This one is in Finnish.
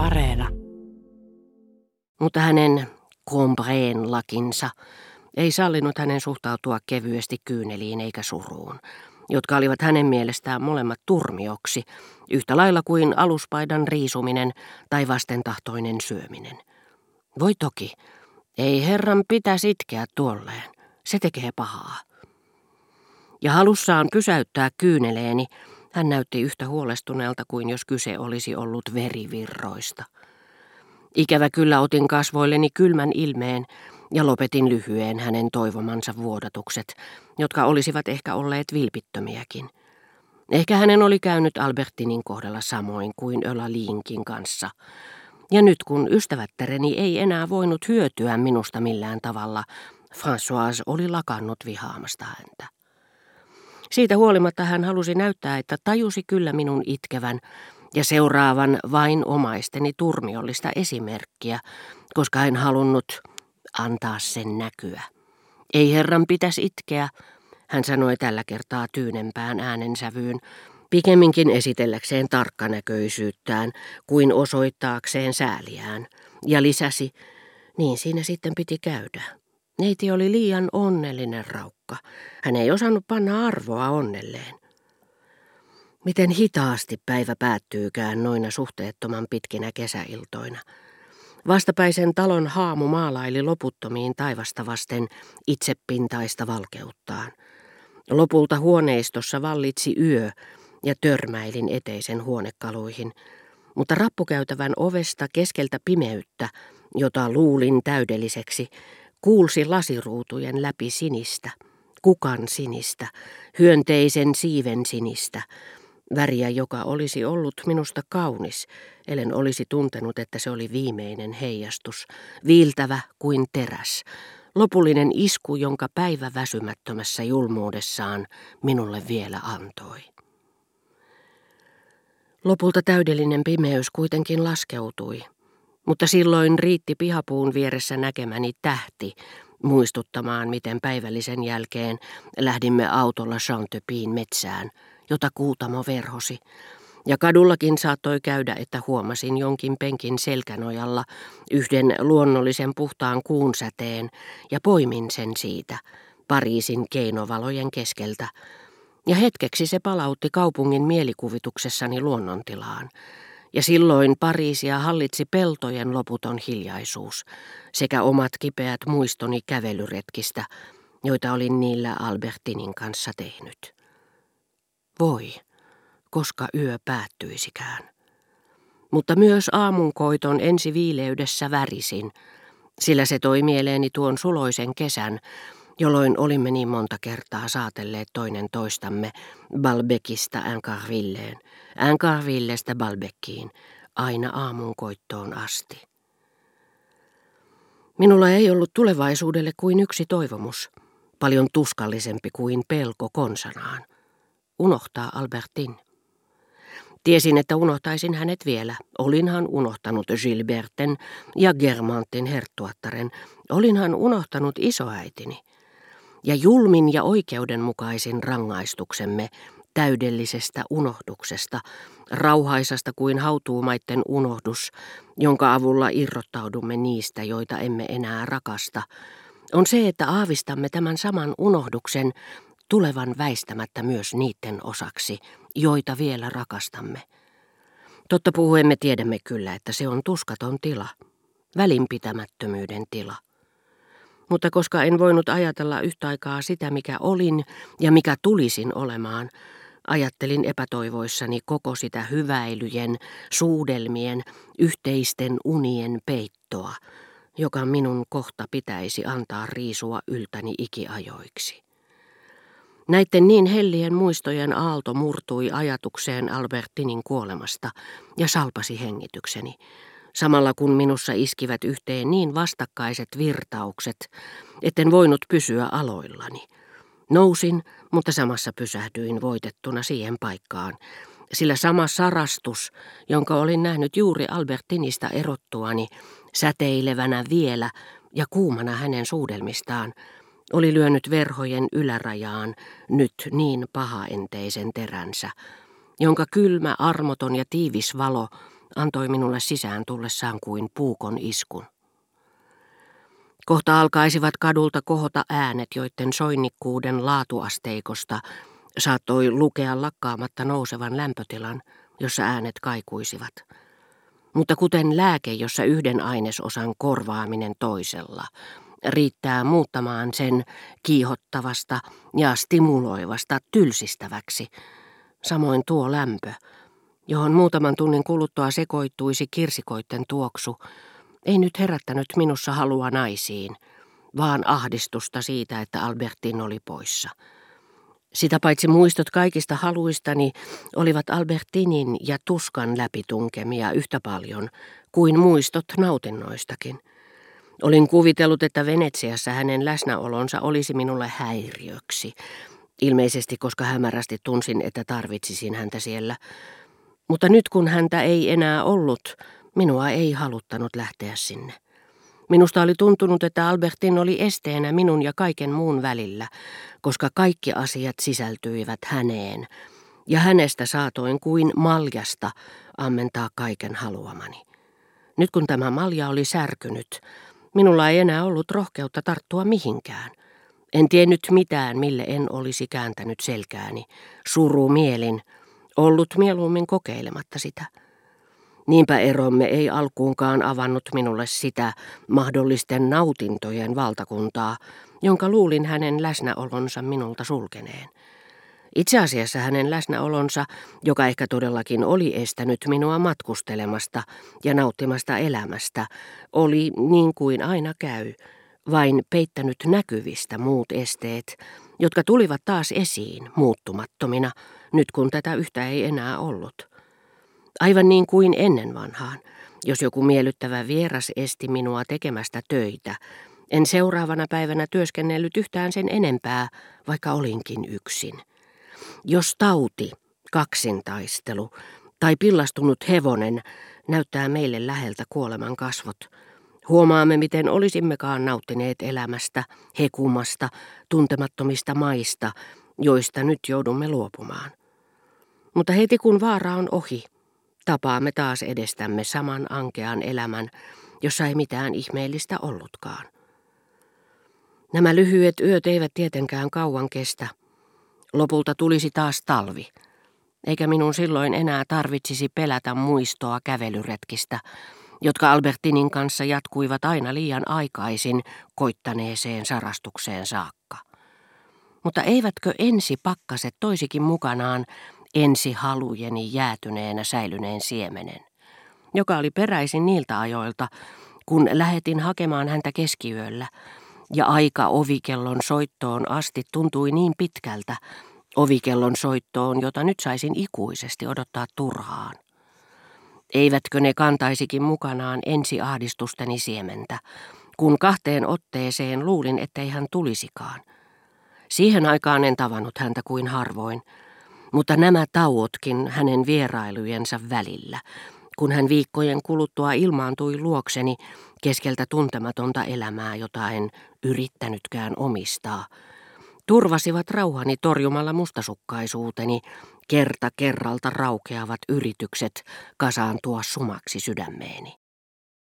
Areena. Mutta hänen kombreen lakinsa ei sallinut hänen suhtautua kevyesti kyyneliin eikä suruun, jotka olivat hänen mielestään molemmat turmioksi, yhtä lailla kuin aluspaidan riisuminen tai vastentahtoinen syöminen. Voi toki, ei herran pitäisi itkeä tuolleen, se tekee pahaa. Ja halussaan pysäyttää kyyneleeni, hän näytti yhtä huolestuneelta kuin jos kyse olisi ollut verivirroista. Ikävä kyllä otin kasvoilleni kylmän ilmeen ja lopetin lyhyen hänen toivomansa vuodatukset, jotka olisivat ehkä olleet vilpittömiäkin. Ehkä hänen oli käynyt Albertinin kohdalla samoin kuin Öla Liinkin kanssa. Ja nyt kun ystävättäreni ei enää voinut hyötyä minusta millään tavalla, François oli lakannut vihaamasta häntä. Siitä huolimatta hän halusi näyttää, että tajusi kyllä minun itkevän ja seuraavan vain omaisteni turmiollista esimerkkiä, koska en halunnut antaa sen näkyä. Ei herran pitäisi itkeä, hän sanoi tällä kertaa tyynempään äänensävyyn, pikemminkin esitelläkseen tarkkanäköisyyttään kuin osoittaakseen sääliään, ja lisäsi, niin siinä sitten piti käydä. Neiti oli liian onnellinen raukka. Hän ei osannut panna arvoa onnelleen. Miten hitaasti päivä päättyykään noina suhteettoman pitkinä kesäiltoina. Vastapäisen talon haamu maalaili loputtomiin taivasta vasten itsepintaista valkeuttaan. Lopulta huoneistossa vallitsi yö ja törmäilin eteisen huonekaluihin, mutta rappukäytävän ovesta keskeltä pimeyttä, jota luulin täydelliseksi, kuulsi lasiruutujen läpi sinistä, kukan sinistä, hyönteisen siiven sinistä, väriä, joka olisi ollut minusta kaunis, ellen olisi tuntenut, että se oli viimeinen heijastus, viiltävä kuin teräs, lopullinen isku, jonka päivä väsymättömässä julmuudessaan minulle vielä antoi. Lopulta täydellinen pimeys kuitenkin laskeutui, mutta silloin riitti pihapuun vieressä näkemäni tähti muistuttamaan, miten päivällisen jälkeen lähdimme autolla Chantepiin metsään, jota kuutamo verhosi. Ja kadullakin saattoi käydä, että huomasin jonkin penkin selkänojalla yhden luonnollisen puhtaan kuunsäteen ja poimin sen siitä, Pariisin keinovalojen keskeltä. Ja hetkeksi se palautti kaupungin mielikuvituksessani luonnontilaan ja silloin Pariisia hallitsi peltojen loputon hiljaisuus sekä omat kipeät muistoni kävelyretkistä, joita olin niillä Albertinin kanssa tehnyt. Voi, koska yö päättyisikään. Mutta myös aamunkoiton ensi viileydessä värisin, sillä se toi mieleeni tuon suloisen kesän, jolloin olimme niin monta kertaa saatelleet toinen toistamme Balbekista Ancarvilleen, Ancarvillestä Balbekkiin, aina aamun koittoon asti. Minulla ei ollut tulevaisuudelle kuin yksi toivomus, paljon tuskallisempi kuin pelko konsanaan. Unohtaa Albertin. Tiesin, että unohtaisin hänet vielä. Olinhan unohtanut Gilberten ja Germantin herttuattaren. Olinhan unohtanut isoäitini ja julmin ja oikeudenmukaisin rangaistuksemme täydellisestä unohduksesta, rauhaisasta kuin hautuumaitten unohdus, jonka avulla irrottaudumme niistä, joita emme enää rakasta, on se, että aavistamme tämän saman unohduksen tulevan väistämättä myös niiden osaksi, joita vielä rakastamme. Totta puhuemme tiedämme kyllä, että se on tuskaton tila, välinpitämättömyyden tila mutta koska en voinut ajatella yhtä aikaa sitä, mikä olin ja mikä tulisin olemaan, ajattelin epätoivoissani koko sitä hyväilyjen, suudelmien, yhteisten unien peittoa, joka minun kohta pitäisi antaa riisua yltäni ikiajoiksi. Näiden niin hellien muistojen aalto murtui ajatukseen Albertinin kuolemasta ja salpasi hengitykseni, samalla kun minussa iskivät yhteen niin vastakkaiset virtaukset, etten voinut pysyä aloillani. Nousin, mutta samassa pysähdyin voitettuna siihen paikkaan, sillä sama sarastus, jonka olin nähnyt juuri Albertinista erottuani, säteilevänä vielä ja kuumana hänen suudelmistaan, oli lyönyt verhojen ylärajaan nyt niin pahaenteisen teränsä, jonka kylmä, armoton ja tiivis valo antoi minulle sisään tullessaan kuin puukon iskun. Kohta alkaisivat kadulta kohota äänet, joiden soinnikkuuden laatuasteikosta saattoi lukea lakkaamatta nousevan lämpötilan, jossa äänet kaikuisivat. Mutta kuten lääke, jossa yhden ainesosan korvaaminen toisella riittää muuttamaan sen kiihottavasta ja stimuloivasta tylsistäväksi, samoin tuo lämpö, johon muutaman tunnin kuluttua sekoittuisi kirsikoitten tuoksu, ei nyt herättänyt minussa halua naisiin, vaan ahdistusta siitä, että Albertin oli poissa. Sitä paitsi muistot kaikista haluistani olivat Albertinin ja tuskan läpitunkemia yhtä paljon kuin muistot nautinnoistakin. Olin kuvitellut, että Venetsiassa hänen läsnäolonsa olisi minulle häiriöksi, ilmeisesti koska hämärästi tunsin, että tarvitsisin häntä siellä. Mutta nyt kun häntä ei enää ollut, minua ei haluttanut lähteä sinne. Minusta oli tuntunut, että Albertin oli esteenä minun ja kaiken muun välillä, koska kaikki asiat sisältyivät häneen, ja hänestä saatoin kuin maljasta ammentaa kaiken haluamani. Nyt kun tämä malja oli särkynyt, minulla ei enää ollut rohkeutta tarttua mihinkään. En tiennyt mitään, mille en olisi kääntänyt selkääni, suru mielin, ollut mieluummin kokeilematta sitä. Niinpä eromme ei alkuunkaan avannut minulle sitä mahdollisten nautintojen valtakuntaa, jonka luulin hänen läsnäolonsa minulta sulkeneen. Itse asiassa hänen läsnäolonsa, joka ehkä todellakin oli estänyt minua matkustelemasta ja nauttimasta elämästä, oli niin kuin aina käy, vain peittänyt näkyvistä muut esteet, jotka tulivat taas esiin muuttumattomina, nyt kun tätä yhtä ei enää ollut. Aivan niin kuin ennen vanhaan, jos joku miellyttävä vieras esti minua tekemästä töitä, en seuraavana päivänä työskennellyt yhtään sen enempää, vaikka olinkin yksin. Jos tauti, kaksintaistelu tai pillastunut hevonen näyttää meille läheltä kuoleman kasvot, huomaamme miten olisimmekaan nauttineet elämästä, hekumasta, tuntemattomista maista, joista nyt joudumme luopumaan. Mutta heti kun vaara on ohi, tapaamme taas edestämme saman ankean elämän, jossa ei mitään ihmeellistä ollutkaan. Nämä lyhyet yöt eivät tietenkään kauan kestä. Lopulta tulisi taas talvi, eikä minun silloin enää tarvitsisi pelätä muistoa kävelyretkistä, jotka Albertinin kanssa jatkuivat aina liian aikaisin koittaneeseen sarastukseen saakka. Mutta eivätkö ensi pakkaset toisikin mukanaan ensi halujeni jäätyneenä säilyneen siemenen, joka oli peräisin niiltä ajoilta, kun lähetin hakemaan häntä keskiyöllä, ja aika ovikellon soittoon asti tuntui niin pitkältä, ovikellon soittoon, jota nyt saisin ikuisesti odottaa turhaan. Eivätkö ne kantaisikin mukanaan ensi ahdistusteni siementä, kun kahteen otteeseen luulin, ettei hän tulisikaan. Siihen aikaan en tavannut häntä kuin harvoin, mutta nämä tauotkin hänen vierailujensa välillä, kun hän viikkojen kuluttua ilmaantui luokseni keskeltä tuntematonta elämää, jota en yrittänytkään omistaa, turvasivat rauhani torjumalla mustasukkaisuuteni kerta kerralta raukeavat yritykset kasaantua sumaksi sydämeeni.